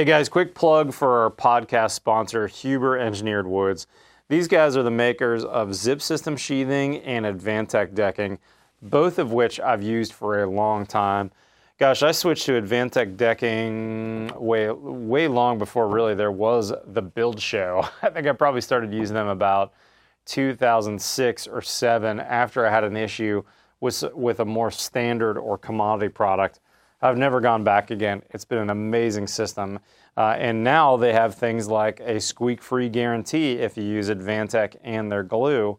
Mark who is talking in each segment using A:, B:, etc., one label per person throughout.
A: Hey guys, quick plug for our podcast sponsor, Huber Engineered Woods. These guys are the makers of Zip System Sheathing and Advantech Decking, both of which I've used for a long time. Gosh, I switched to Advantech Decking way way long before really there was the build show. I think I probably started using them about 2006 or 7 after I had an issue with with a more standard or commodity product. I've never gone back again. It's been an amazing system. Uh, and now they have things like a squeak free guarantee if you use Advantech and their glue.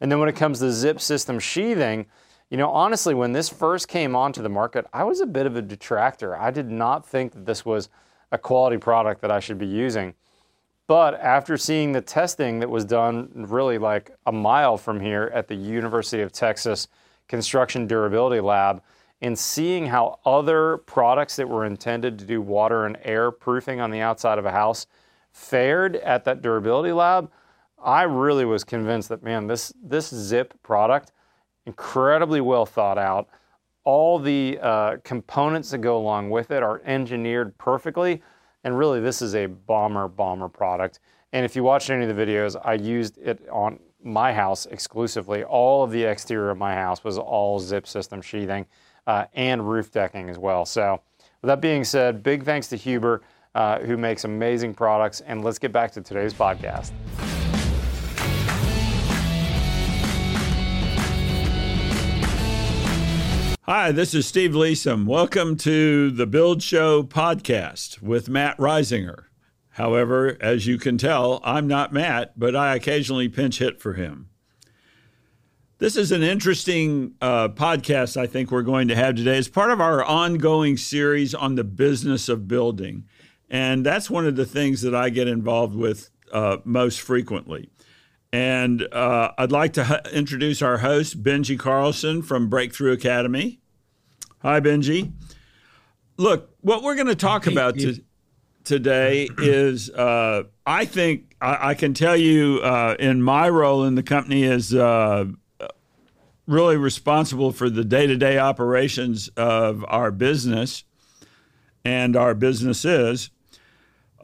A: And then when it comes to zip system sheathing, you know, honestly, when this first came onto the market, I was a bit of a detractor. I did not think that this was a quality product that I should be using. But after seeing the testing that was done really like a mile from here at the University of Texas Construction Durability Lab, and seeing how other products that were intended to do water and air proofing on the outside of a house fared at that durability lab, I really was convinced that man, this this zip product, incredibly well thought out. All the uh, components that go along with it are engineered perfectly, and really this is a bomber bomber product. And if you watched any of the videos, I used it on my house exclusively. All of the exterior of my house was all zip system sheathing uh, and roof decking as well. So, with that being said, big thanks to Huber, uh, who makes amazing products. And let's get back to today's podcast.
B: Hi, this is Steve Leesom. Welcome to the Build Show podcast with Matt Risinger. However, as you can tell, I'm not Matt, but I occasionally pinch hit for him. This is an interesting uh, podcast I think we're going to have today. It's part of our ongoing series on the business of building. And that's one of the things that I get involved with uh, most frequently. And uh, I'd like to h- introduce our host, Benji Carlson from Breakthrough Academy. Hi, Benji. Look, what we're going to talk about to, today is uh, I think I, I, can tell you uh, in my role in the company as uh, really responsible for the day to day operations of our business and our businesses.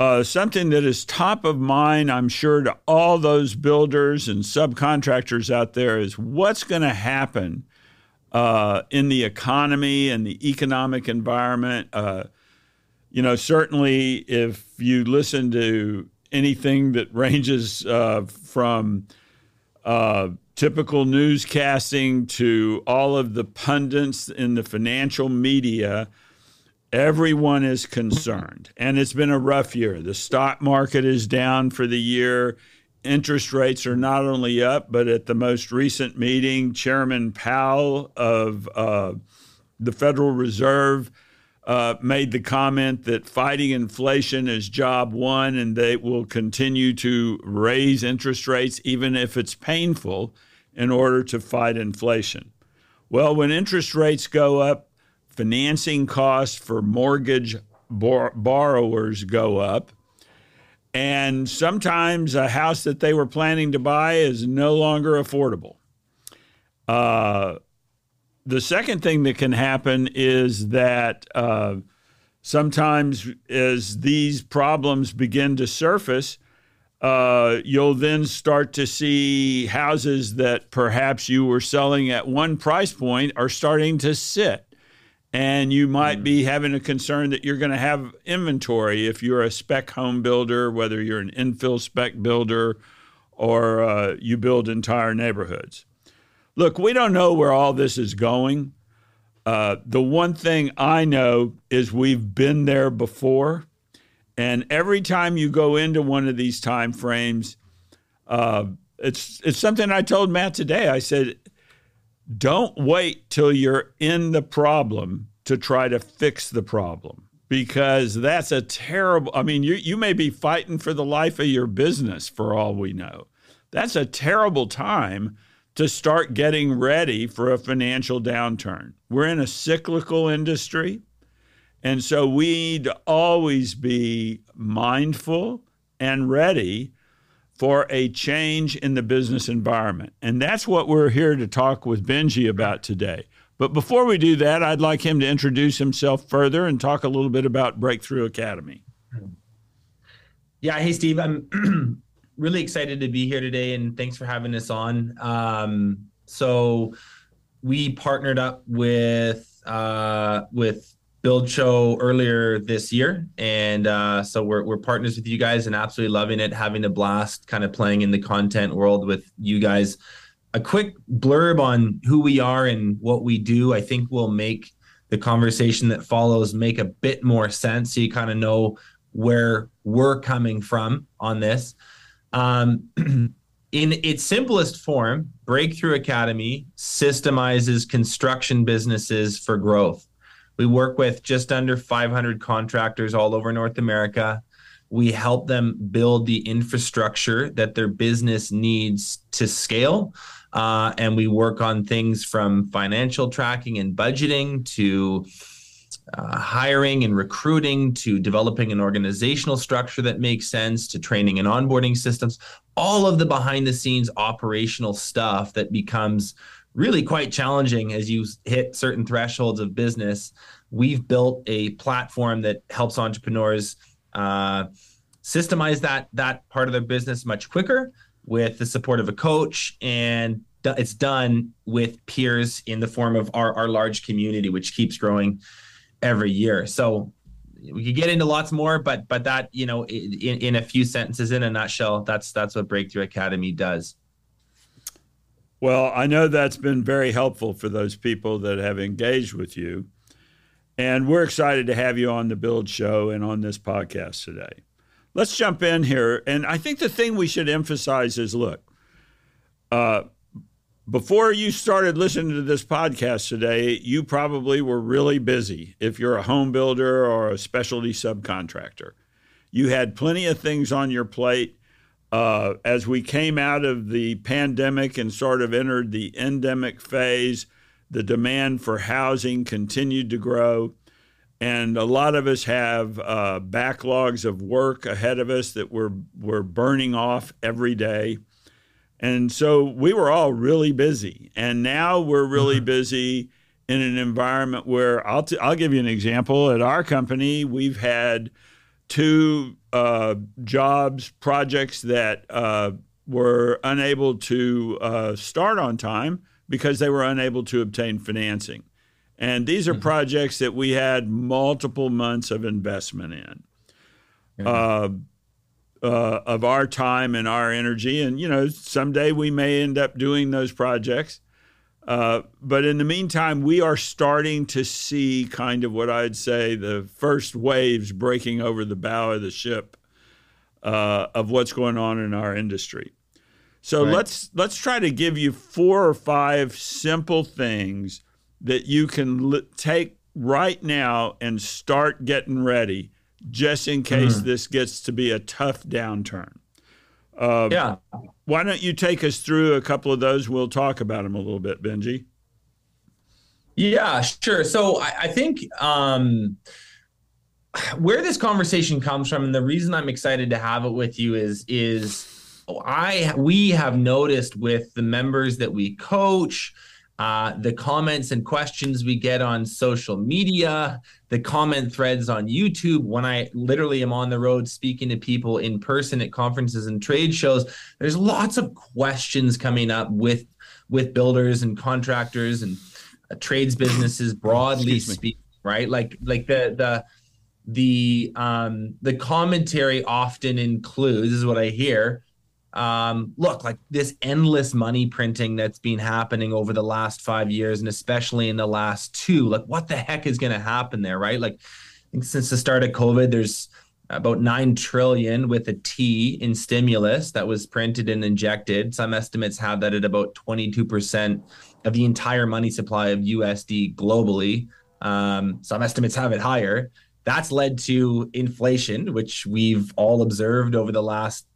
B: Uh, something that is top of mind, I'm sure, to all those builders and subcontractors out there is what's going to happen uh, in the economy and the economic environment. Uh, you know, certainly if you listen to anything that ranges uh, from uh, typical newscasting to all of the pundits in the financial media, everyone is concerned. And it's been a rough year. The stock market is down for the year. Interest rates are not only up, but at the most recent meeting, Chairman Powell of uh, the Federal Reserve uh, made the comment that fighting inflation is job one and they will continue to raise interest rates even if it's painful in order to fight inflation. Well, when interest rates go up, financing costs for mortgage bor- borrowers go up. And sometimes a house that they were planning to buy is no longer affordable. Uh, the second thing that can happen is that uh, sometimes as these problems begin to surface, uh, you'll then start to see houses that perhaps you were selling at one price point are starting to sit. And you might mm. be having a concern that you're going to have inventory if you're a spec home builder, whether you're an infill spec builder or uh, you build entire neighborhoods. Look, we don't know where all this is going. Uh, the one thing I know is we've been there before, and every time you go into one of these time frames, uh, it's it's something I told Matt today. I said, don't wait till you're in the problem to try to fix the problem because that's a terrible. I mean, you you may be fighting for the life of your business for all we know. That's a terrible time to start getting ready for a financial downturn. We're in a cyclical industry, and so we need to always be mindful and ready for a change in the business environment. And that's what we're here to talk with Benji about today. But before we do that, I'd like him to introduce himself further and talk a little bit about Breakthrough Academy.
C: Yeah. Hey, Steve. I'm really excited to be here today, and thanks for having us on. Um, so we partnered up with uh, with Build Show earlier this year, and uh, so we're we're partners with you guys and absolutely loving it, having a blast, kind of playing in the content world with you guys. A quick blurb on who we are and what we do, I think will make the conversation that follows make a bit more sense, so you kind of know where we're coming from on this. Um, in its simplest form, Breakthrough Academy systemizes construction businesses for growth. We work with just under 500 contractors all over North America. We help them build the infrastructure that their business needs to scale. Uh, and we work on things from financial tracking and budgeting to uh, hiring and recruiting to developing an organizational structure that makes sense to training and onboarding systems all of the behind the scenes operational stuff that becomes really quite challenging as you hit certain thresholds of business. We've built a platform that helps entrepreneurs uh, systemize that that part of their business much quicker with the support of a coach and it's done with peers in the form of our, our large community which keeps growing every year. So we could get into lots more, but but that you know in, in a few sentences, in a nutshell, that's that's what Breakthrough Academy does.
B: Well, I know that's been very helpful for those people that have engaged with you. And we're excited to have you on the Build Show and on this podcast today. Let's jump in here. And I think the thing we should emphasize is look, uh, before you started listening to this podcast today, you probably were really busy if you're a home builder or a specialty subcontractor. You had plenty of things on your plate. Uh, as we came out of the pandemic and sort of entered the endemic phase, the demand for housing continued to grow. And a lot of us have uh, backlogs of work ahead of us that we're, we're burning off every day. And so we were all really busy. And now we're really mm-hmm. busy in an environment where I'll, t- I'll give you an example. At our company, we've had two uh, jobs, projects that uh, were unable to uh, start on time because they were unable to obtain financing. And these are mm-hmm. projects that we had multiple months of investment in. Mm-hmm uh, of our time and our energy. And, you know, someday we may end up doing those projects. Uh, but in the meantime, we are starting to see kind of what I'd say the first waves breaking over the bow of the ship uh, of what's going on in our industry. So right. let's let's try to give you four or five simple things that you can li- take right now and start getting ready just in case mm. this gets to be a tough downturn.
C: Uh, yeah.
B: Why don't you take us through a couple of those? We'll talk about them a little bit, Benji.
C: Yeah, sure. So I, I think um, where this conversation comes from, and the reason I'm excited to have it with you is is I we have noticed with the members that we coach, uh, the comments and questions we get on social media, the comment threads on YouTube, when I literally am on the road speaking to people in person at conferences and trade shows, there's lots of questions coming up with with builders and contractors and uh, trades businesses broadly speaking, right? Like like the the the um the commentary often includes this is what I hear um, look like this endless money printing that's been happening over the last five years and especially in the last two like what the heck is going to happen there right? Like i think since the start of covid there's about 9 trillion with a t in stimulus that was printed and injected. Some estimates have that at about 22% of the entire money supply of usd globally. Um, some estimates have it higher. That's led to inflation which we've all observed over the last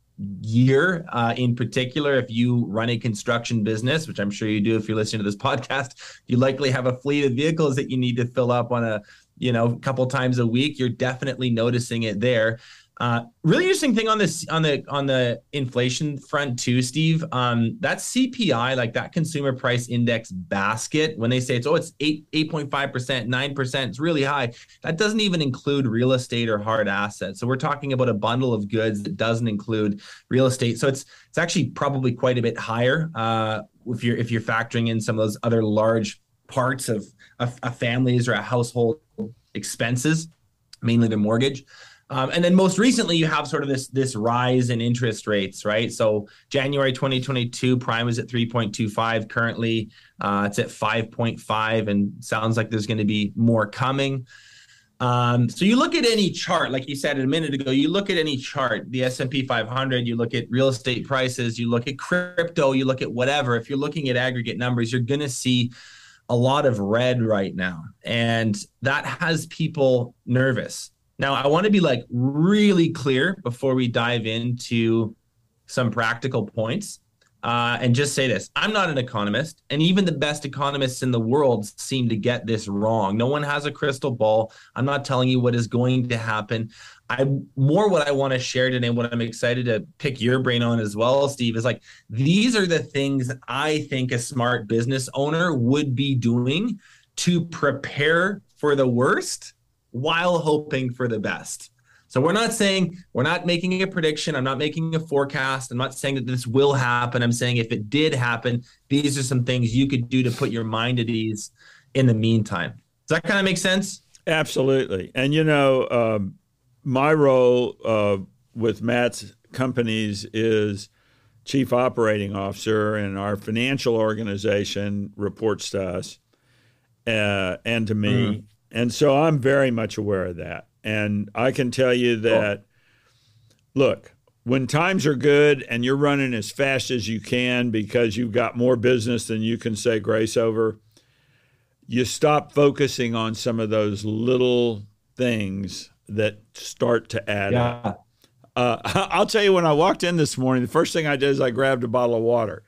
C: year uh, in particular if you run a construction business which i'm sure you do if you're listening to this podcast you likely have a fleet of vehicles that you need to fill up on a you know a couple times a week. You're definitely noticing it there Uh, really interesting thing on this on the on the inflation front too, Steve. Um, that CPI, like that consumer price index basket, when they say it's oh it's eight eight point five percent, nine percent, it's really high. That doesn't even include real estate or hard assets. So we're talking about a bundle of goods that doesn't include real estate. So it's it's actually probably quite a bit higher uh, if you're if you're factoring in some of those other large parts of a, a family's or a household expenses, mainly the mortgage. Um, and then most recently, you have sort of this this rise in interest rates, right? So January 2022, prime is at 3.25. Currently, uh, it's at 5.5, and sounds like there's going to be more coming. Um, so you look at any chart, like you said a minute ago, you look at any chart, the S&P 500, you look at real estate prices, you look at crypto, you look at whatever. If you're looking at aggregate numbers, you're going to see a lot of red right now, and that has people nervous. Now, I want to be like really clear before we dive into some practical points uh, and just say this I'm not an economist, and even the best economists in the world seem to get this wrong. No one has a crystal ball. I'm not telling you what is going to happen. I more what I want to share today, what I'm excited to pick your brain on as well, Steve, is like these are the things I think a smart business owner would be doing to prepare for the worst while hoping for the best. So we're not saying we're not making a prediction. I'm not making a forecast. I'm not saying that this will happen. I'm saying if it did happen, these are some things you could do to put your mind at ease in the meantime. Does that kind of make sense?
B: Absolutely. And you know, um, my role uh, with Matt's companies is chief operating officer, and our financial organization reports to us uh, and to me. Mm. And so I'm very much aware of that. And I can tell you that, look, when times are good and you're running as fast as you can because you've got more business than you can say grace over, you stop focusing on some of those little things that start to add yeah. up. Uh, I'll tell you, when I walked in this morning, the first thing I did is I grabbed a bottle of water.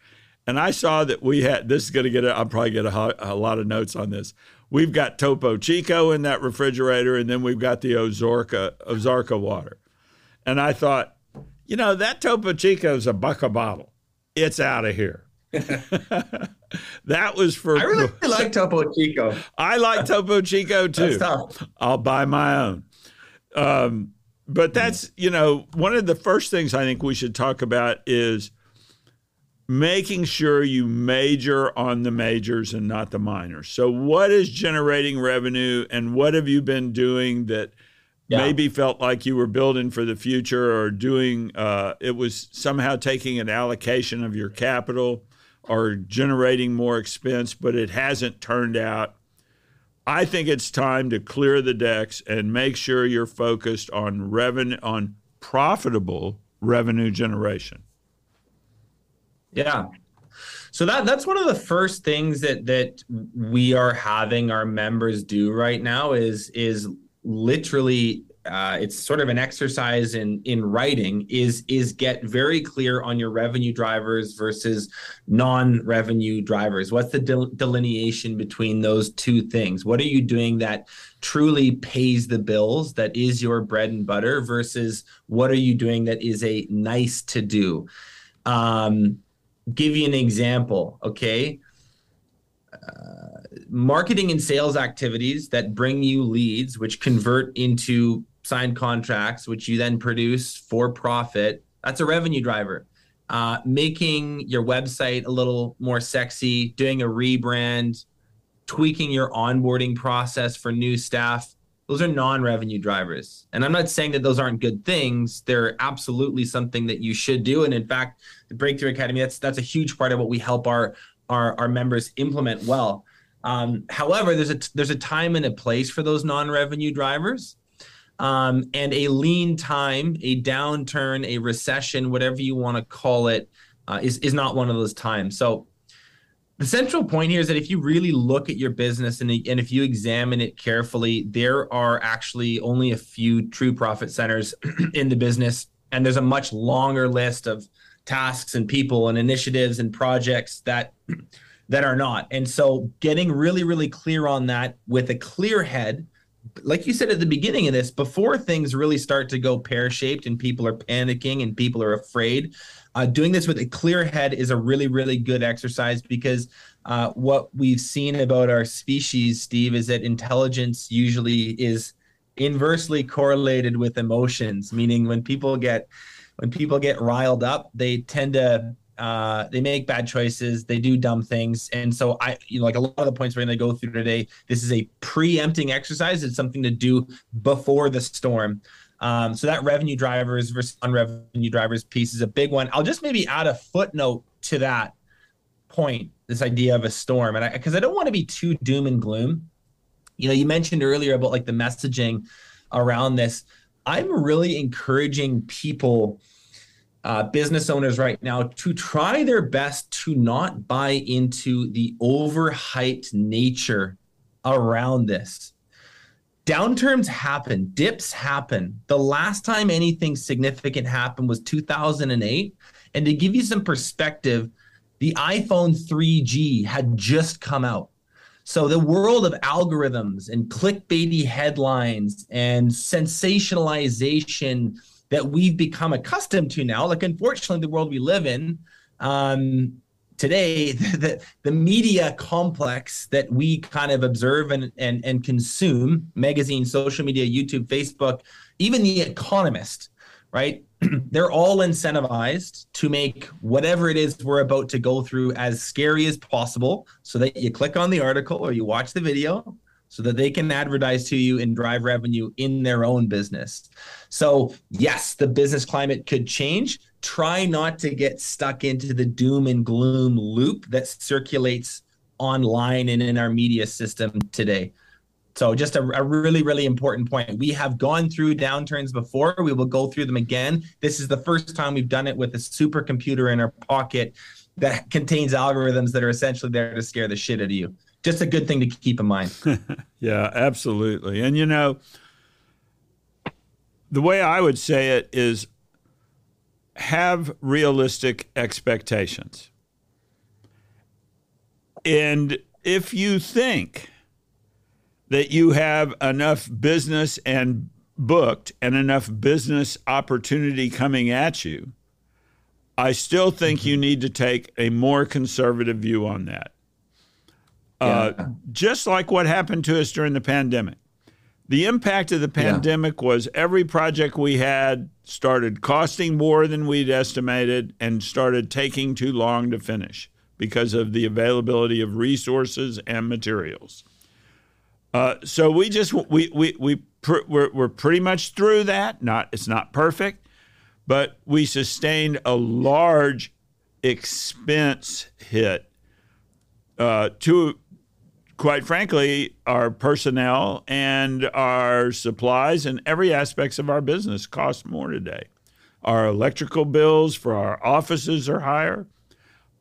B: And I saw that we had this is going to get, I'll probably get a, a lot of notes on this we've got Topo Chico in that refrigerator, and then we've got the Ozarka Ozarka water. And I thought, you know, that Topo Chico is a buck a bottle. It's out of here. that was for.
C: I really like Topo Chico.
B: I like Topo Chico too. I'll buy my own. Um, but that's you know one of the first things I think we should talk about is making sure you major on the majors and not the minors. So, what is generating revenue, and what have you been doing that yeah. maybe felt like you were building for the future, or doing uh, it was somehow taking an allocation of your capital or generating more expense, but it hasn't turned out. I think it's time to clear the decks and make sure you're focused on revenue on profitable revenue generation.
C: Yeah. So that that's one of the first things that that we are having our members do right now is is literally uh, it's sort of an exercise in in writing is is get very clear on your revenue drivers versus non-revenue drivers. What's the del- delineation between those two things? What are you doing that truly pays the bills that is your bread and butter versus what are you doing that is a nice to do? Um, give you an example, okay? Uh, marketing and sales activities that bring you leads, which convert into signed contracts, which you then produce for profit, that's a revenue driver. Uh, making your website a little more sexy, doing a rebrand, tweaking your onboarding process for new staff, those are non-revenue drivers and i'm not saying that those aren't good things they're absolutely something that you should do and in fact breakthrough academy that's that's a huge part of what we help our our, our members implement well um, however there's a there's a time and a place for those non-revenue drivers um, and a lean time a downturn a recession whatever you want to call it uh, is is not one of those times so the central point here is that if you really look at your business and, and if you examine it carefully, there are actually only a few true profit centers in the business. And there's a much longer list of tasks and people and initiatives and projects that that are not. And so getting really, really clear on that with a clear head like you said at the beginning of this, before things really start to go pear shaped and people are panicking and people are afraid, uh, doing this with a clear head is a really, really good exercise because uh, what we've seen about our species, Steve, is that intelligence usually is inversely correlated with emotions, meaning when people get when people get riled up, they tend to uh, they make bad choices, they do dumb things, and so I, you know, like a lot of the points we're going to go through today. This is a preempting exercise. It's something to do before the storm. Um, so that revenue drivers versus non-revenue drivers piece is a big one. I'll just maybe add a footnote to that point. This idea of a storm, and because I, I don't want to be too doom and gloom. You know, you mentioned earlier about like the messaging around this. I'm really encouraging people uh, business owners right now to try their best to not buy into the overhyped nature around this. Downturns happen, dips happen. The last time anything significant happened was 2008. And to give you some perspective, the iPhone 3G had just come out. So the world of algorithms and clickbaity headlines and sensationalization that we've become accustomed to now. Like, unfortunately, the world we live in um, today, the, the media complex that we kind of observe and, and, and consume magazines, social media, YouTube, Facebook, even The Economist, right? They're all incentivized to make whatever it is we're about to go through as scary as possible so that you click on the article or you watch the video so that they can advertise to you and drive revenue in their own business. So, yes, the business climate could change. Try not to get stuck into the doom and gloom loop that circulates online and in our media system today. So, just a, a, really, really important point. We have gone through downturns before. We will go through them again. This is the first time we've done it with a supercomputer in our pocket that contains algorithms that are essentially there to scare the shit out of you just a good thing to keep in mind.
B: yeah, absolutely. And you know, the way I would say it is have realistic expectations. And if you think that you have enough business and booked and enough business opportunity coming at you, I still think mm-hmm. you need to take a more conservative view on that. Uh, yeah. just like what happened to us during the pandemic. The impact of the pandemic yeah. was every project we had started costing more than we'd estimated and started taking too long to finish because of the availability of resources and materials. Uh, so we just we we we pr- we're, we're pretty much through that. Not it's not perfect, but we sustained a large expense hit uh, to quite frankly, our personnel and our supplies and every aspects of our business cost more today. Our electrical bills for our offices are higher.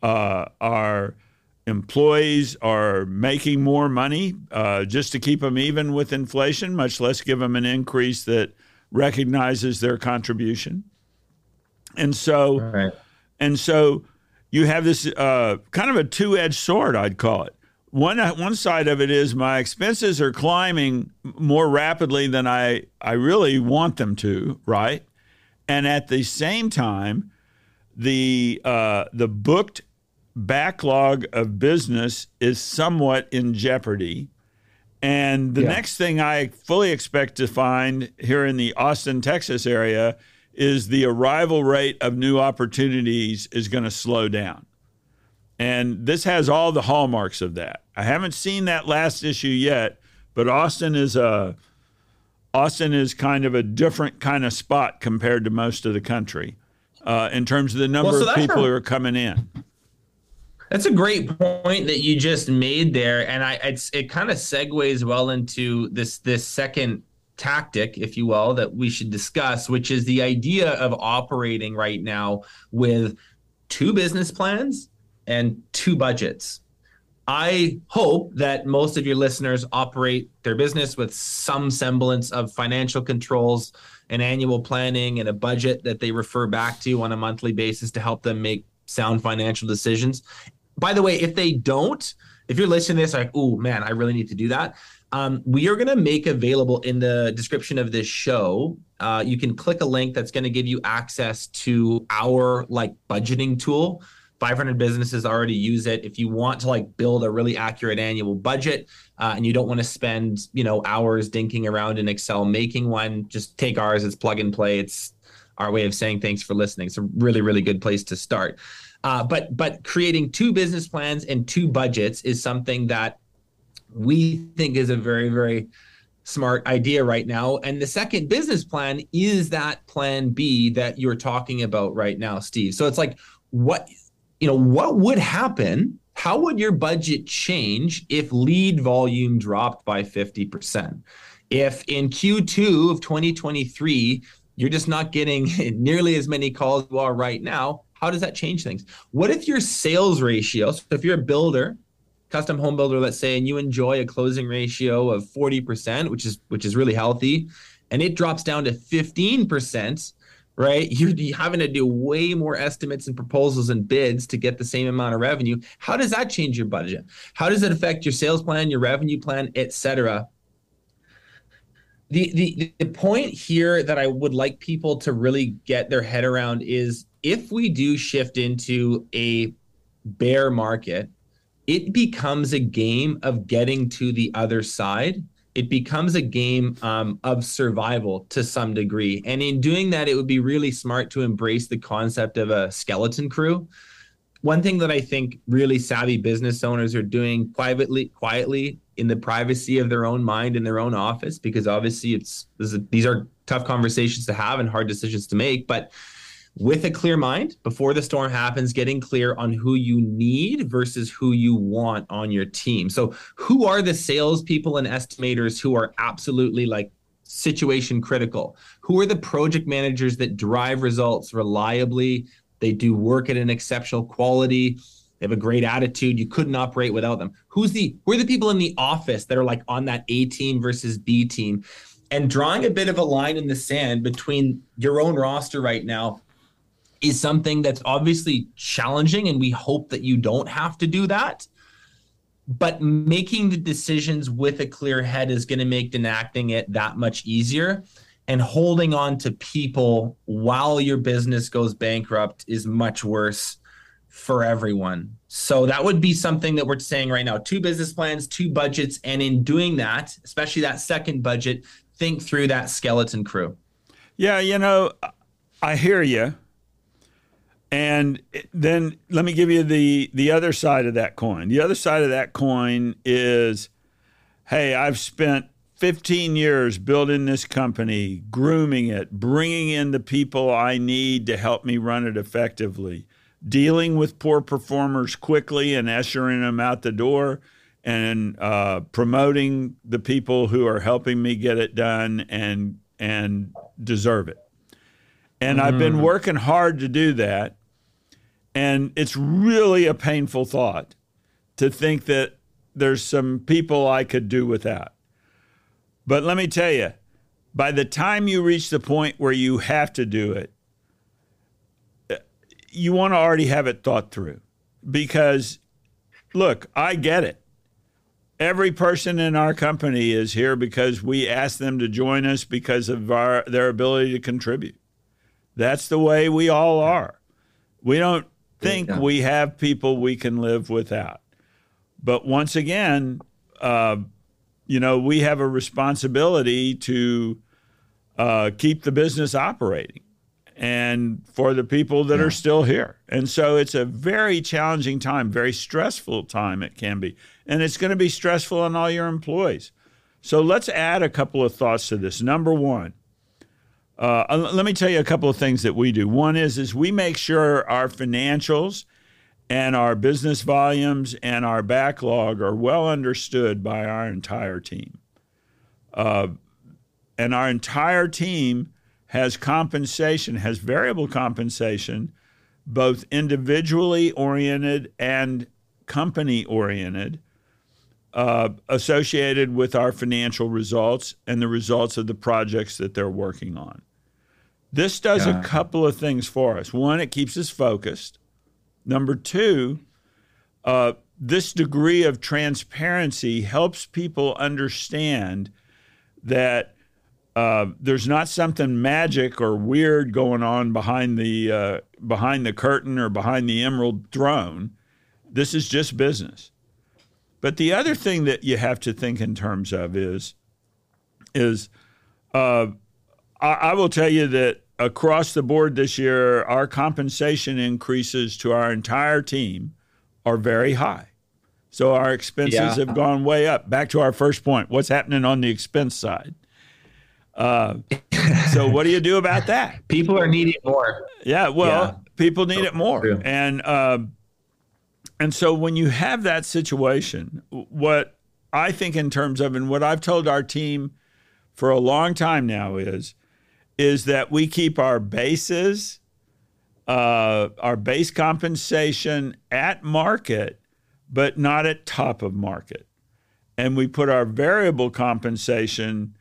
B: Uh, our employees are making more money uh, just to keep them even with inflation, much less give them an increase that recognizes their contribution. And so, right. and so, you have this uh, kind of a two-edged sword, I'd call it one one side of it is my expenses are climbing more rapidly than I I really want them to, right? And at the same time, the uh, the booked backlog of business is somewhat in jeopardy. And the yeah. next thing I fully expect to find here in the Austin, Texas area is the arrival rate of new opportunities is going to slow down. And this has all the hallmarks of that. I haven't seen that last issue yet, but Austin is a Austin is kind of a different kind of spot compared to most of the country uh, in terms of the number well, so of people a, who are coming in.
C: That's a great point that you just made there, and I it's, it kind of segues well into this this second tactic, if you will, that we should discuss, which is the idea of operating right now with two business plans and two budgets. I hope that most of your listeners operate their business with some semblance of financial controls and annual planning and a budget that they refer back to on a monthly basis to help them make sound financial decisions. By the way, if they don't, if you're listening to this, like, oh man, I really need to do that. Um, we are going to make available in the description of this show. Uh, you can click a link that's going to give you access to our like budgeting tool. 500 businesses already use it. If you want to like build a really accurate annual budget uh, and you don't want to spend you know hours dinking around in Excel making one, just take ours. It's plug and play. It's our way of saying thanks for listening. It's a really really good place to start. Uh, but but creating two business plans and two budgets is something that we think is a very very smart idea right now. And the second business plan is that plan B that you're talking about right now, Steve. So it's like what you know what would happen how would your budget change if lead volume dropped by 50% if in q2 of 2023 you're just not getting nearly as many calls you are right now how does that change things? What if your sales ratio, so if you're a builder, custom home builder, let's say, and you enjoy a closing ratio of 40%, which is which is really healthy, and it drops down to 15%, right? You're having to do way more estimates and proposals and bids to get the same amount of revenue. How does that change your budget? How does it affect your sales plan, your revenue plan, etc.? The, the the point here that I would like people to really get their head around is if we do shift into a bear market, it becomes a game of getting to the other side. It becomes a game um, of survival to some degree. And in doing that, it would be really smart to embrace the concept of a skeleton crew. One thing that I think really savvy business owners are doing privately, quietly in the privacy of their own mind in their own office, because obviously it's these are tough conversations to have and hard decisions to make. But with a clear mind before the storm happens, getting clear on who you need versus who you want on your team. So, who are the salespeople and estimators who are absolutely like situation critical? Who are the project managers that drive results reliably? They do work at an exceptional quality. They have a great attitude. You couldn't operate without them. Who's the who are the people in the office that are like on that A team versus B team? And drawing a bit of a line in the sand between your own roster right now is something that's obviously challenging and we hope that you don't have to do that. But making the decisions with a clear head is going to make enacting it that much easier. And holding on to people while your business goes bankrupt is much worse for everyone. So that would be something that we're saying right now. Two business plans two budgets and in doing that especially that second budget think through that skeleton crew.
B: Yeah you know i hear you and then let me give you the the other side of that coin. The other side of that coin is hey, I've spent 15 years building this company, grooming it, bringing in the people I need to help me run it effectively, dealing with poor performers quickly and ushering them out the door, and uh, promoting the people who are helping me get it done and and deserve it. And mm. I've been mm. working hard to do that. And it's really a painful thought to think that there's some people I could do without. But let me tell you, by the time you reach the point where you have to do it, uh, you want to already have it thought through. Because, look, I get it. Every person in our company is here because we asked them to join us because of our, their ability to contribute. That's the way we all are. We don't think yeah. we have people we can live without. But once again, uh, you know, we have a responsibility to uh, keep the business operating and for the people that yeah. are still here. And so it's a very challenging time, very stressful time it can be. And it's going to be stressful on all your employees. So let's add a couple of thoughts to this. Number one, uh, let me tell you a couple of things that we do. One is is we make sure our financials and our business volumes and our backlog are well understood by our entire team. Uh, and our entire team has compensation, has variable compensation, both individually oriented and company oriented, uh, associated with our financial results and the results of the projects that they're working on. This does yeah. a couple of things for us. One, it keeps us focused. Number two, uh, this degree of transparency helps people understand that uh, there's not something magic or weird going on behind the uh, behind the curtain or behind the emerald throne. This is just business. But the other thing that you have to think in terms of is is uh, I, I will tell you that across the board this year, our compensation increases to our entire team are very high. So our expenses
C: Yeah.
B: have gone way up. Back to our first point what's happening on the expense side? Uh, so, what do you do about that?
C: People are needing more.
B: Yeah, well,
C: Yeah.
B: people need it more, and uh, and so when you have that situation, what I think in terms of, and what I've told our team for a long time now is, is that we keep our bases, uh, our base compensation at market, but not at top of market, and we put our variable compensation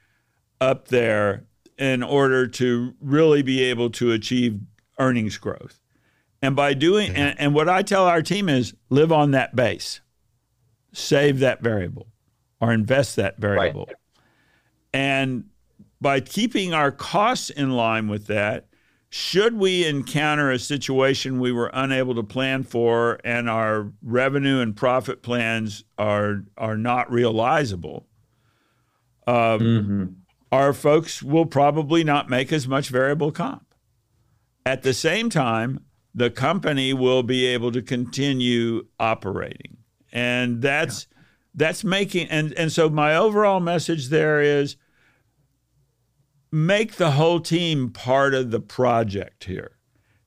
B: up there in order to really be able to achieve earnings growth. And by doing, and, and what I tell our team is live on that base, save that variable or invest that variable. And by keeping our costs in line with that, should we encounter a situation we were unable to plan for and our revenue and profit plans are are not realizable,
C: Mm-hmm.
B: our folks will probably not make as much variable comp. At the same time, the company will be able to continue operating. And that's that's making and and so my overall message there is make the whole team part of the project here.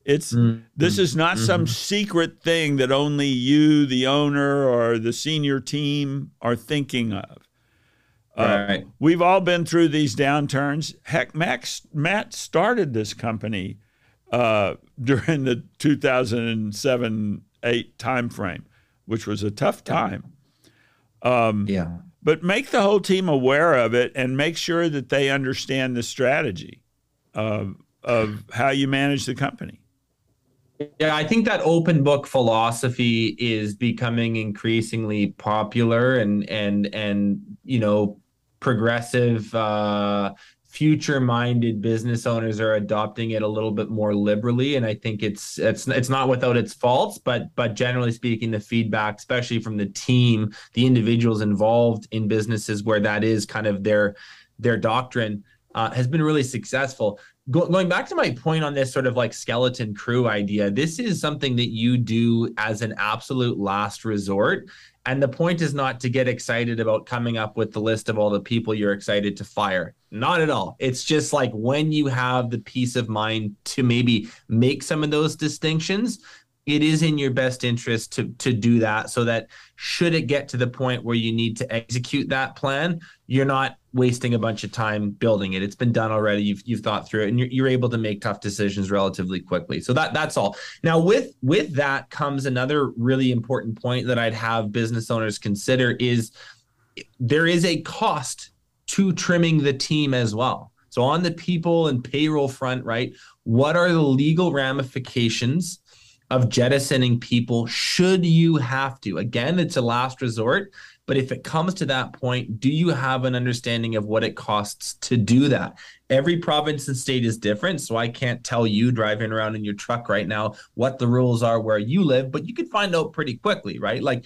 B: It's this is not some secret thing that only you the owner or the senior team are thinking of. Uh,
C: right.
B: We've all been through these downturns. Heck, Max, Matt started this company uh, during the 2007 8 timeframe, which was a tough time. Um,
C: Yeah.
B: But make the whole team aware of it and make sure that they understand the strategy of, of how you manage the company.
C: Yeah, I think that open book philosophy is becoming increasingly popular and and and you know progressive uh future-minded business owners are adopting it a little bit more liberally and I think it's it's it's not without its faults but but generally speaking the feedback especially from the team the individuals involved in businesses where that is kind of their their doctrine uh, has been really successful Go, going back to my point on this sort of like skeleton crew idea, this is something that you do as an absolute last resort. And the point is not to get excited about coming up with the list of all the people you're excited to fire. Not at all. It's just like when you have the peace of mind to maybe make some of those distinctions, it is in your best interest to to do that so that should it get to the point where you need to execute that plan, you're not wasting a bunch of time building it. It's been done already. You've you've thought through it, and you're, you're able to make tough decisions relatively quickly. So that that's all. Now with with that comes another really important point that I'd have business owners consider is there is a cost to trimming the team as well. So on the people and payroll front, right? What are the legal ramifications? of jettisoning people should you have to. Again, it's a last resort, but if it comes to that point, do you have an understanding of what it costs to do that? Every province and state is different, so I can't tell you driving around in your truck right now what the rules are where you live, but you could find out pretty quickly, right? Like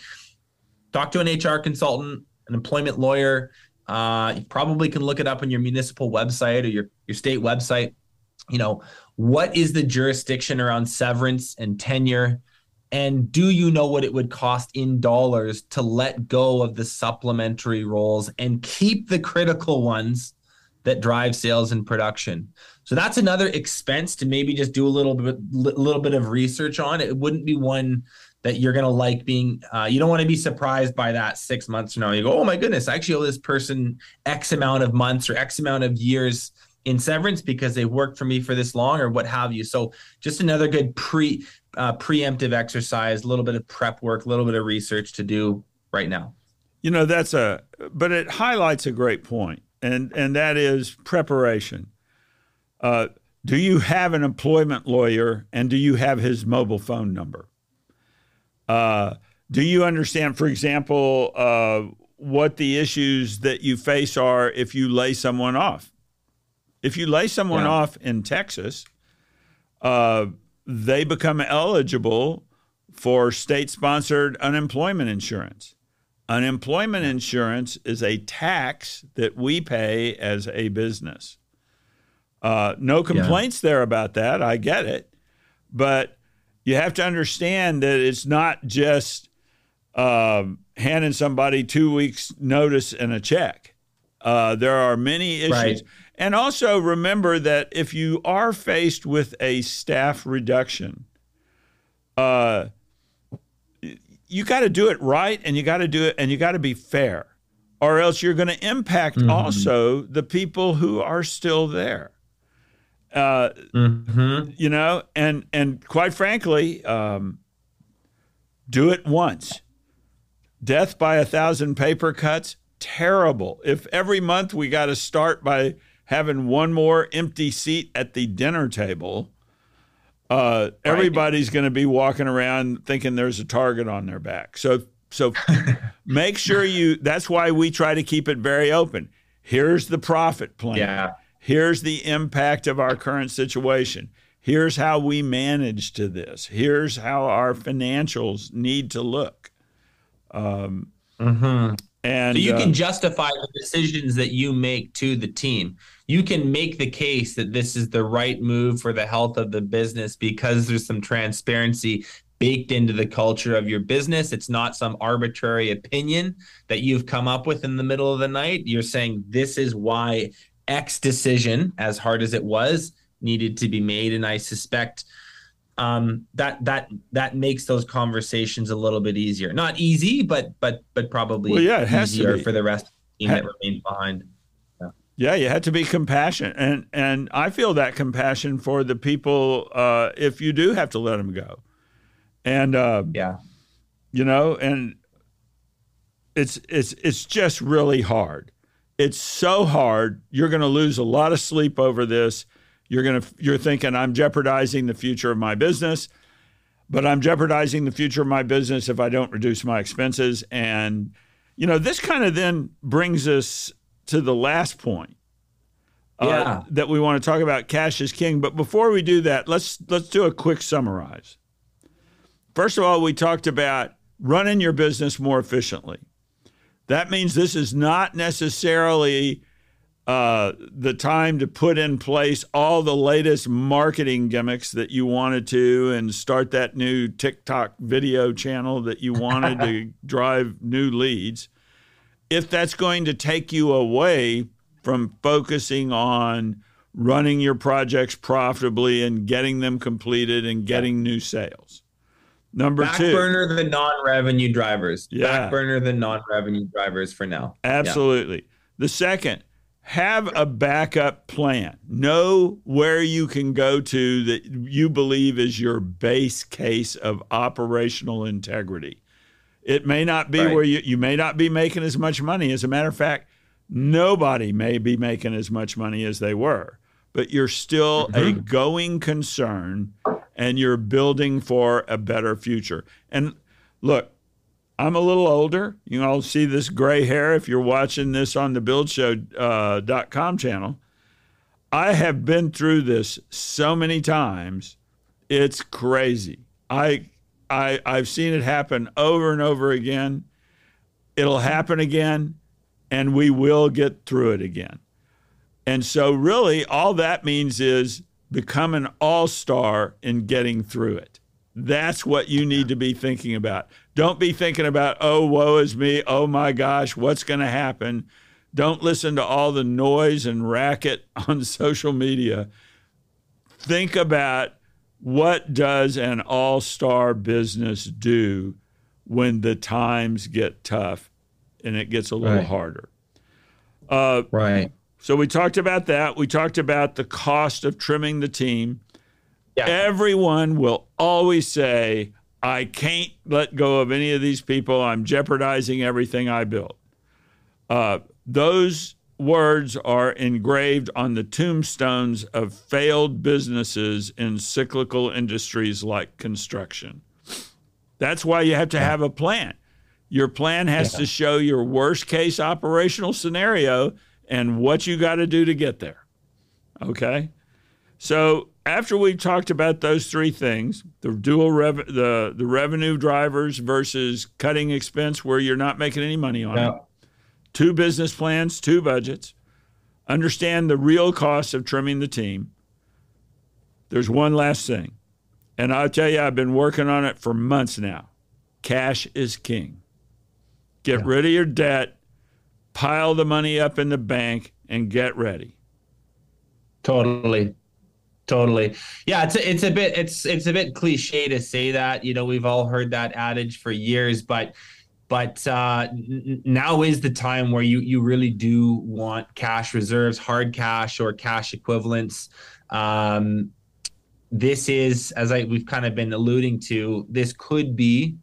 C: talk to an HR consultant, an employment lawyer. Uh, you probably can look it up on your municipal website or your, your state website. You know, what is the jurisdiction around severance and tenure? And do you know what it would cost in dollars to let go of the supplementary roles and keep the critical ones that drive sales and production? So that's another expense to maybe just do a little bit, little bit of research on. It wouldn't be one that you're going to like being uh, you don't want to be surprised by that six months from now you go oh my goodness i actually owe this person x amount of months or x amount of years in severance because they've worked for me for this long or what have you so just another good pre uh, preemptive exercise a little bit of prep work a little bit of research to do right now
B: You know, that's a, but it highlights a great point, and and that is preparation. Uh, do you have an employment lawyer, and do you have his mobile phone number? Uh, do you understand, for example, uh, what the issues that you face are if you lay someone off? If you lay someone
C: Yeah.
B: off in Texas, uh, they become eligible for state sponsored unemployment insurance. Unemployment insurance is a tax that we pay as a business. Uh, no complaints there about that. I get it. But you have to understand that it's not just um, handing somebody two weeks' notice and a check. Uh, there are many issues.
C: Right.
B: And also remember that if you are faced with a staff reduction, uh, you got to do it right and you got to do it and you got to be fair, or else you're going to impact also the people who are still there. Uh,
C: Mm-hmm.
B: you know, and and quite frankly, um, do it once. Death by a thousand paper cuts, terrible. If every month we got to start by having one more empty seat at the dinner table, uh, everybody's going to be walking around thinking there's a target on their back. So so make sure you. That's why we try to keep it very open. Here's the profit plan.
C: Yeah.
B: Here's the impact of our current situation. Here's how we manage to this. Here's how our financials need to look.
C: Mm-hmm.
B: And
C: So you
B: uh,
C: can justify the decisions that you make to the team. You can make the case that this is the right move for the health of the business because there's some transparency baked into the culture of your business. It's not some arbitrary opinion that you've come up with in the middle of the night. You're saying this is why X decision, as hard as it was, needed to be made. And I suspect um, that that that makes those conversations a little bit easier. Not easy, but but but probably
B: Well, yeah, it has
C: easier for the rest of the team
B: Ha-
C: that remains behind.
B: Yeah, you had to be compassionate, and and I feel that compassion for the people uh, if you do have to let them go, and uh,
C: Yeah.
B: you know, and it's it's it's just really hard. It's so hard. You're going to lose a lot of sleep over this. You're going to you're thinking I'm jeopardizing the future of my business, but I'm jeopardizing the future of my business if I don't reduce my expenses. And you know, this kind of then brings us to the last point. uh,
C: Yeah.
B: that we want to talk about cash is king. But before we do that, let's let's do a quick summarize. First of all, we talked about running your business more efficiently. That means this is not necessarily uh, the time to put in place all the latest marketing gimmicks that you wanted to and start that new TikTok video channel that you wanted to drive new leads. If that's going to take you away from focusing on running your projects profitably and getting them completed and getting new sales. Number
C: Back
B: two.
C: burner the non-revenue drivers.
B: Yeah.
C: Back burner the non-revenue drivers for now.
B: Absolutely. The second, have a backup plan. Know where you can go to that you believe is your base case of operational integrity. It may not be
C: Right.
B: where you, you may not be making as much money. As a matter of fact, nobody may be making as much money as they were, but you're still a mm-hmm. going concern and you're building for a better future. And look, I'm a little older. You all see this gray hair if you're watching this on the buildshow.com uh, channel. I have been through this so many times. It's crazy. I I I've seen it happen over and over again. It'll happen again and we will get through it again. And so really all that means is become an all-star in getting through it. That's what you need to be thinking about. Don't be thinking about, oh, woe is me. Oh my gosh, what's going to happen? Don't listen to all the noise and racket on social media. Think about what does an all-star business do when the times get tough and it gets a little
C: Right.
B: harder. Uh,
C: Right.
B: So we talked about that. We talked about the cost of trimming the team.
C: Yeah.
B: Everyone will always say, I can't let go of any of these people. I'm jeopardizing everything I built. Uh, those words are engraved on the tombstones of failed businesses in cyclical industries like construction. That's why you have to have a plan. Your plan has yeah. to show your worst case operational scenario and what you got to do to get there. Okay? So, after we talked about those three things, the dual rev- the the revenue drivers versus cutting expense where you're not making any money on it. Two business plans, two budgets. Understand the real cost of trimming the team. There's one last thing. And I'll tell you, I've been working on it for months now. Cash is king. Get yeah. rid of your debt, pile the money up in the bank, and get ready.
C: Totally. Totally. Yeah, it's a, it's a bit it's it's a bit cliche to say that. You know, we've all heard that adage for years, but but uh, n- now is the time where you you really do want cash reserves, hard cash or cash equivalents. Um, this is, as I we've kind of been alluding to, this could be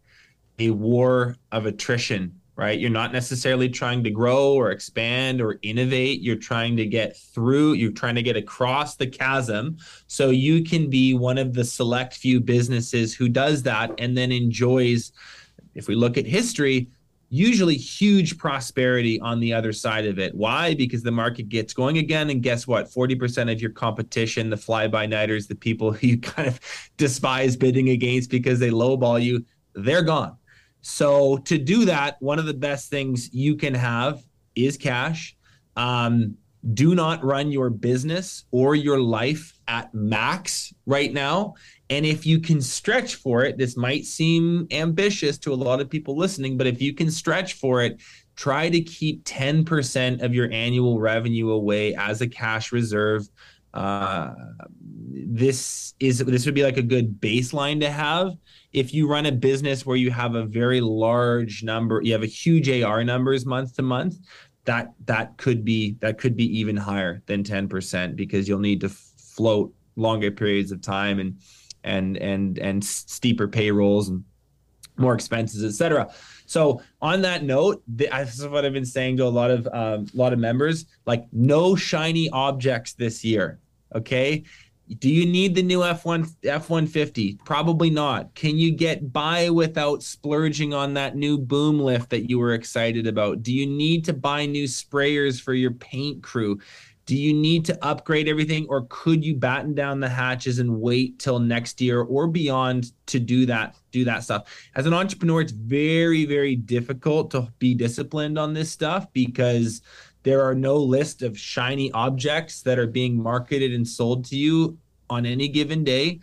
C: a war of attrition, right? You're not necessarily trying to grow or expand or innovate. You're trying to get through, you're trying to get across the chasm so you can be one of the select few businesses who does that and then enjoys, if we look at history, usually huge prosperity on the other side of it. Why? Because the market gets going again. And guess what? 40% of your competition, the fly by nighters, the people you kind of despise bidding against because they lowball you, they're gone. So to do that, one of the best things you can have is cash. Um, do not run your business or your life at max right now. And if you can stretch for it, this might seem ambitious to a lot of people listening, but if you can stretch for it, try to keep 10% of your annual revenue away as a cash reserve. Uh, this is this would be like a good baseline to have if you run a business where you have a very large number you have a huge ar numbers month to month that that could be that could be even higher than 10% because you'll need to float longer periods of time and and and and steeper payrolls and more expenses, etc. So on that note, this is what I've been saying to a lot of um, a lot of members: like no shiny objects this year. Okay, do you need the new F1 F150? Probably not. Can you get by without splurging on that new boom lift that you were excited about? Do you need to buy new sprayers for your paint crew? Do you need to upgrade everything or could you batten down the hatches and wait till next year or beyond to do that do that stuff? As an entrepreneur, it's very very difficult to be disciplined on this stuff because there are no list of shiny objects that are being marketed and sold to you on any given day.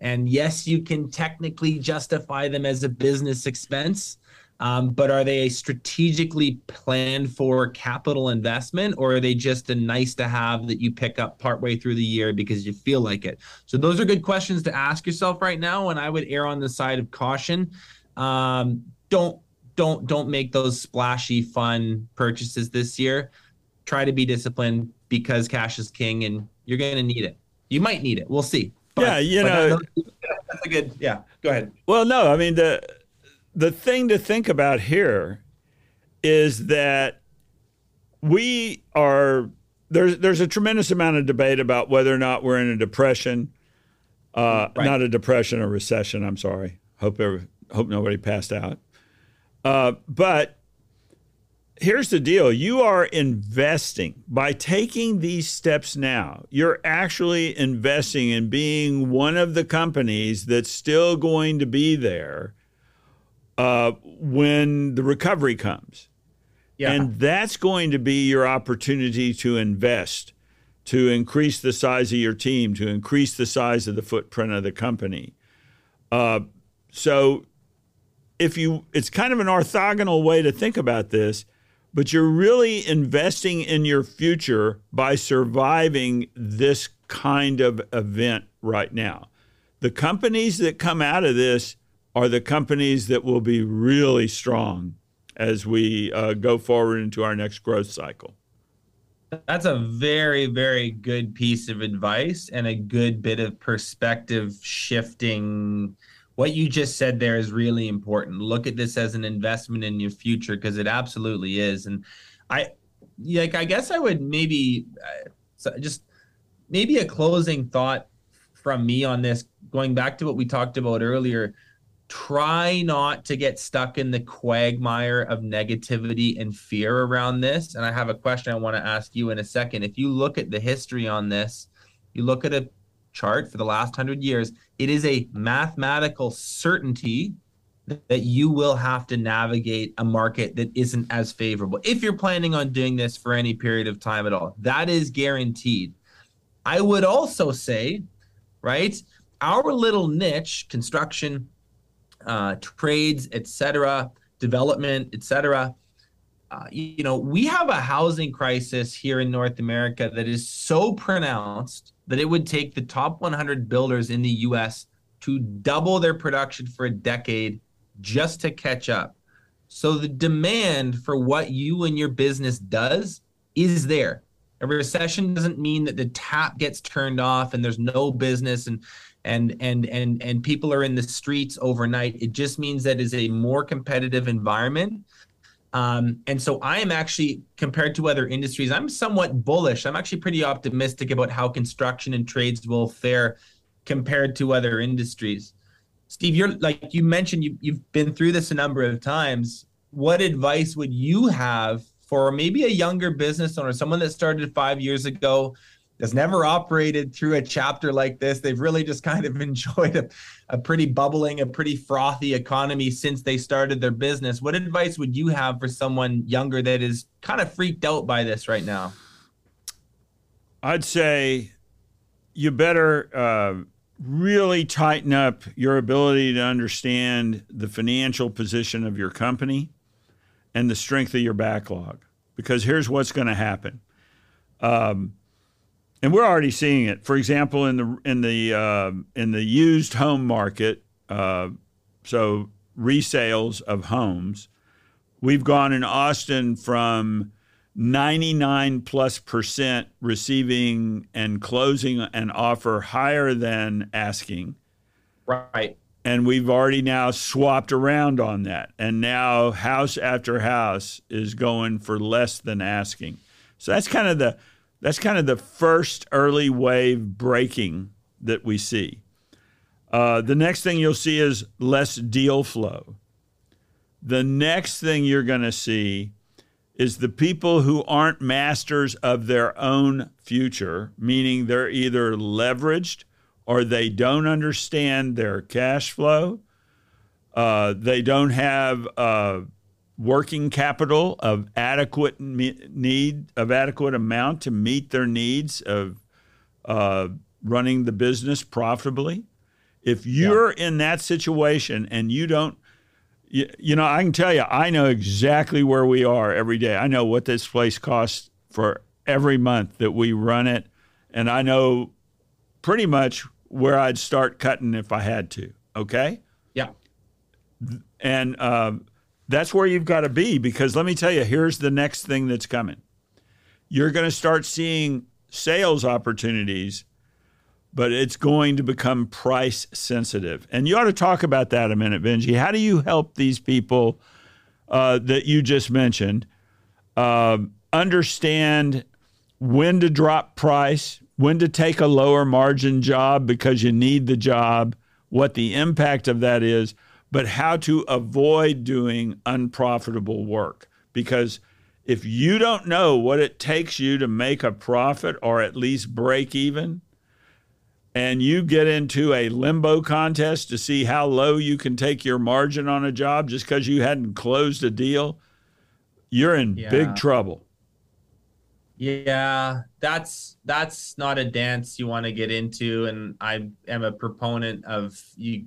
C: And yes, you can technically justify them as a business expense, um, but are they a strategically planned for capital investment or are they just a nice to have that you pick up partway through the year because you feel like it? So, those are good questions to ask yourself right now. And I would err on the side of caution. Um, don't don't don't make those splashy fun purchases this year. Try to be disciplined because cash is king and you're going to need it. You might need it. We'll see.
B: But, yeah you know
C: that's a good yeah go ahead.
B: Well no i mean the the thing to think about here is that we are there's there's a tremendous amount of debate about whether or not we're in a depression uh, right. not a depression or recession i'm sorry. Hope every, hope nobody passed out uh, but here's the deal. You are investing. By taking these steps now you're actually investing in being one of the companies that's still going to be there uh, when the recovery comes. Yeah. and that's going to be your opportunity to invest to increase the size of your team to increase the size of the footprint of the company. Uh, so if you it's kind of an orthogonal way to think about this but you're really investing in your future by surviving this kind of event right now. The companies that come out of this are the companies that will be really strong as we uh, go forward into our next growth cycle.
C: That's a very, very good piece of advice and a good bit of perspective shifting what you just said there is really important. Look at this as an investment in your future because it absolutely is. And I, like, I guess I would maybe uh, just maybe a closing thought from me on this, going back to what we talked about earlier. try not to get stuck in the quagmire of negativity and fear around this. And I have a question I want to ask you in a second. If you look at the history on this, you look at a chart for the last hundred years, it is a mathematical certainty that you will have to navigate a market that isn't as favorable if you're planning on doing this for any period of time at all. That is guaranteed. I would also say, right, our little niche, construction, uh, trades, etc., development, etc. Uh, you know, we have a housing crisis here in North America that is so pronounced that it would take the top 100 builders in the U.S. to double their production for a decade just to catch up. So the demand for what you and your business does is there. A recession doesn't mean that the tap gets turned off and there's no business and and and and and people are in the streets overnight. It just means that is a more competitive environment. Um, and so I am actually compared to other industries, I'm somewhat bullish. I'm actually pretty optimistic about how construction and trades will fare compared to other industries. Steve, you're like you mentioned, you, you've been through this a number of times. What advice would you have for maybe a younger business owner, someone that started five years ago, has never operated through a chapter like this? They've really just kind of enjoyed a, a pretty bubbling, a pretty frothy economy since they started their business. What advice would you have for someone younger that is kind of freaked out by this right now?
B: I'd say you better. Uh, really tighten up your ability to understand the financial position of your company and the strength of your backlog. Because here's what's going to happen. Um, and we're already seeing it. For example, in the in the uh, in the used home market, uh, so resales of homes, we've gone in Austin from 99 plus percent receiving and closing an offer higher than asking.
C: Right.
B: And we've already now swapped around on that. And now house after house is going for less than asking. So that's kind of the that's kind of the first early wave breaking that we see. Uh, the next thing you'll see is less deal flow. The next thing you're going to see is the people who aren't masters of their own future, meaning they're either leveraged or they don't understand their cash flow. Uh, they don't have uh, working capital of adequate need of adequate amount to meet their needs of uh, running the business profitably. If you're yeah. in that situation and you don't you, you know, I can tell you, I know exactly where we are every day. I know what this place costs for every month that we run it, and I know pretty much where I'd start cutting if I had to. Okay.
C: Yeah.
B: And um, that's where you've got to be because let me tell you, here's the next thing that's coming. You're going to start seeing sales opportunities but it's going to become price sensitive. And you ought to talk about that a minute, Benji. How do you help these people uh, that you just mentioned uh, understand when to drop price, when to take a lower margin job because you need the job, what the impact of that is, but how to avoid doing unprofitable work? Because if you don't know what it takes you to make a profit or at least break even, and you get into a limbo contest to see how low you can take your margin on a job just because you hadn't closed a deal, you're in yeah. big trouble.
C: Yeah, that's that's not a dance you want to get into and I am a proponent of you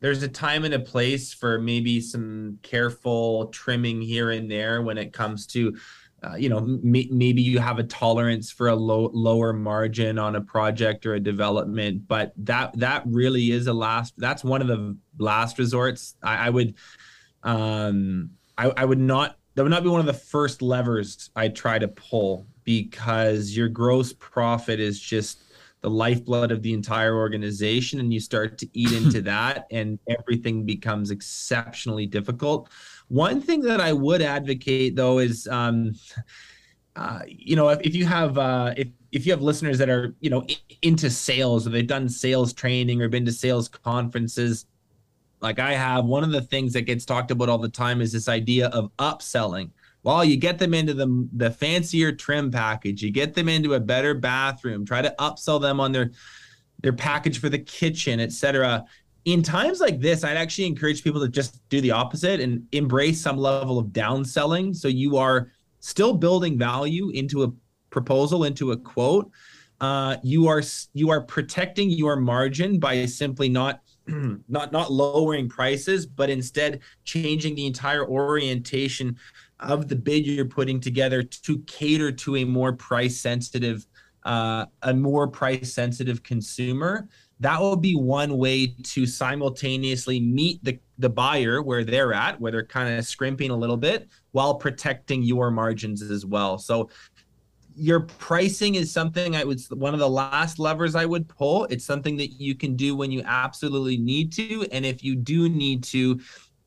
C: there's a time and a place for maybe some careful trimming here and there when it comes to uh, you know m- maybe you have a tolerance for a low lower margin on a project or a development but that that really is a last that's one of the last resorts. I, I would um I, I would not that would not be one of the first levers i try to pull because your gross profit is just the lifeblood of the entire organization and you start to eat into that and everything becomes exceptionally difficult one thing that I would advocate though is, um, uh, you know, if, if you have uh, if if you have listeners that are you know into sales or they've done sales training or been to sales conferences, like I have, one of the things that gets talked about all the time is this idea of upselling. Well, you get them into the the fancier trim package, you get them into a better bathroom, try to upsell them on their their package for the kitchen, etc. In times like this, I'd actually encourage people to just do the opposite and embrace some level of downselling. So you are still building value into a proposal, into a quote. Uh, you are you are protecting your margin by simply not not not lowering prices, but instead changing the entire orientation of the bid you're putting together to cater to a more price sensitive uh, a more price sensitive consumer that would be one way to simultaneously meet the, the buyer where they're at where they're kind of scrimping a little bit while protecting your margins as well so your pricing is something I would one of the last levers I would pull. It's something that you can do when you absolutely need to, and if you do need to,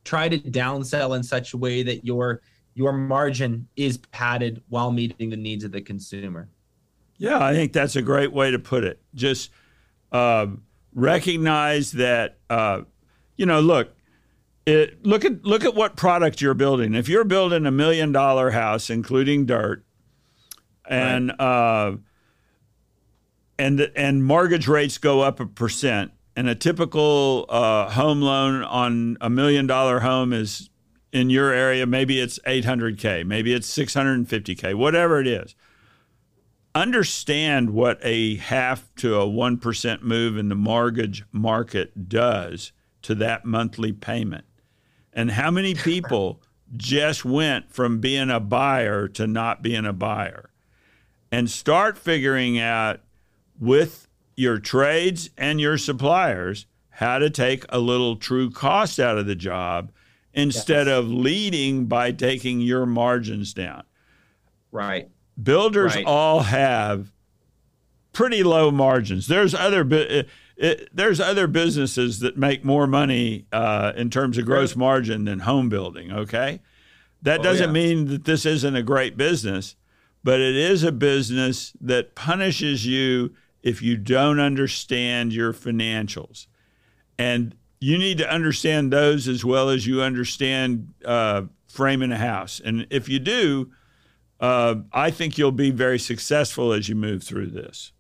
C: try to downsell in such a way that your your margin is padded while meeting the needs of the consumer.
B: Yeah, I think that's a great way to put it. Just uh, recognize that uh, you know, look, it, look at look at what product you're building. If you're building a million dollar house, including dirt, and right. uh, and and mortgage rates go up a percent, and a typical uh, home loan on a million dollar home is in your area maybe it's 800k, maybe it's 650k, whatever it is. Understand what a half to a one percent move in the mortgage market does to that monthly payment, and how many people just went from being a buyer to not being a buyer and start figuring out with your trades and your suppliers how to take a little true cost out of the job instead yes. of leading by taking your margins down.
C: Right.
B: Builders right. all have pretty low margins. There's other it, it, there's other businesses that make more money uh, in terms of gross margin than home building. Okay, that oh, doesn't yeah. mean that this isn't a great business but it is a business that punishes you if you don't understand your financials. And you need to understand those as well as you understand uh, framing a house. And if you do, uh, I think you'll be very successful as you move through this.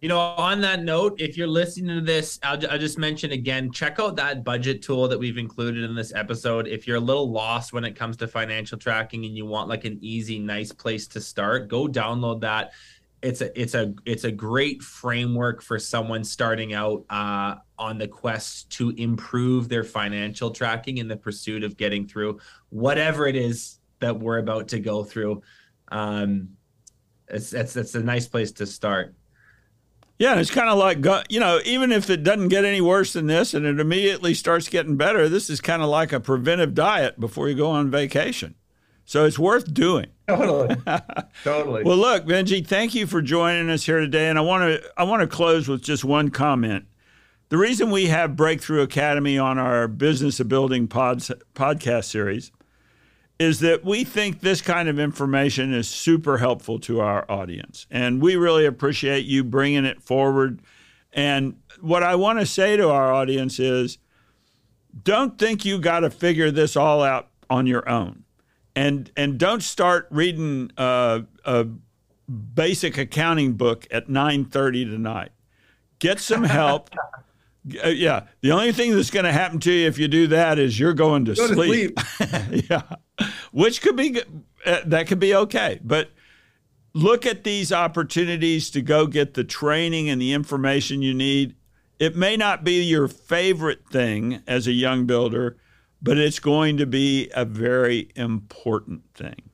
C: You know, on that note, if you're listening to this, I'll, I'll, just mention again check out that budget tool that we've included in this episode. If you're a little lost when it comes to financial tracking and you want like an easy, nice place to start, go download that. It's a it's a it's a great framework for someone starting out uh, on the quest to improve their financial tracking in the pursuit of getting through whatever it is that we're about to go through. Um, it's a nice place to start.
B: Yeah, it's kind of like you know, even if it doesn't get any worse than this, and it immediately starts getting better, this is kind of like a preventive diet before you go on vacation. So it's worth doing.
C: Totally, totally.
B: well, look, Benji, thank you for joining us here today, and I want to I want to close with just one comment. The reason we have Breakthrough Academy on our Business of Building pods, podcast series is that we think this kind of information is super helpful to our audience. And we really appreciate you bringing it forward. And what I want to say to our audience is don't think you got to figure this all out on your own. And, and don't start reading a, a basic accounting book at 9.30 tonight. Get some help. Uh, yeah, the only thing that's going to happen to you if you do that is you're going to
C: Go
B: sleep.
C: To sleep.
B: yeah, which could be uh, that could be okay, but look at these opportunities to go get the training and the information you need. It may not be your favorite thing as a young builder, but it's going to be a very important thing.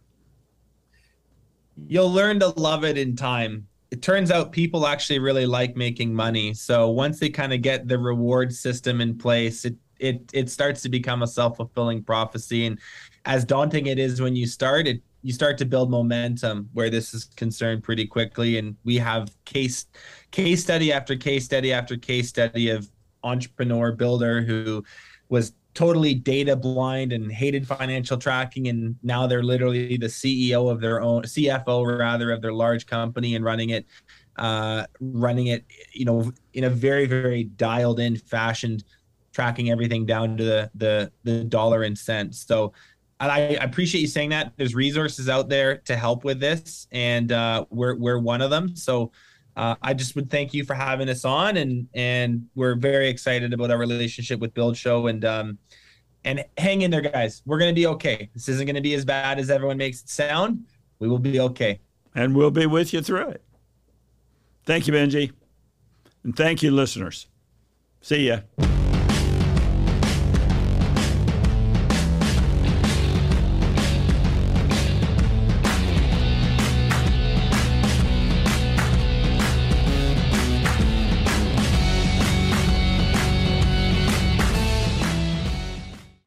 C: You'll learn to love it in time it turns out people actually really like making money. So once they kind of get the reward system in place, it it it starts to become a self-fulfilling prophecy. And as daunting it is when you start, it you start to build momentum where this is concerned pretty quickly. And we have case case study after case study after case study of entrepreneur builder who was totally data blind and hated financial tracking and now they're literally the ceo of their own cfo rather of their large company and running it uh, running it you know in a very very dialed in fashion tracking everything down to the the, the dollar and cents. So I, appreciate you saying that. There's resources out there to help with this, and uh, we're we're one of them. So uh, I just would thank you for having us on, and and we're very excited about our relationship with Build Show, and um, and hang in there, guys. We're gonna be okay. This isn't gonna be as bad as everyone makes it sound. We will be okay,
B: and we'll be with you through it. Thank you, Benji, and thank you, listeners. See ya.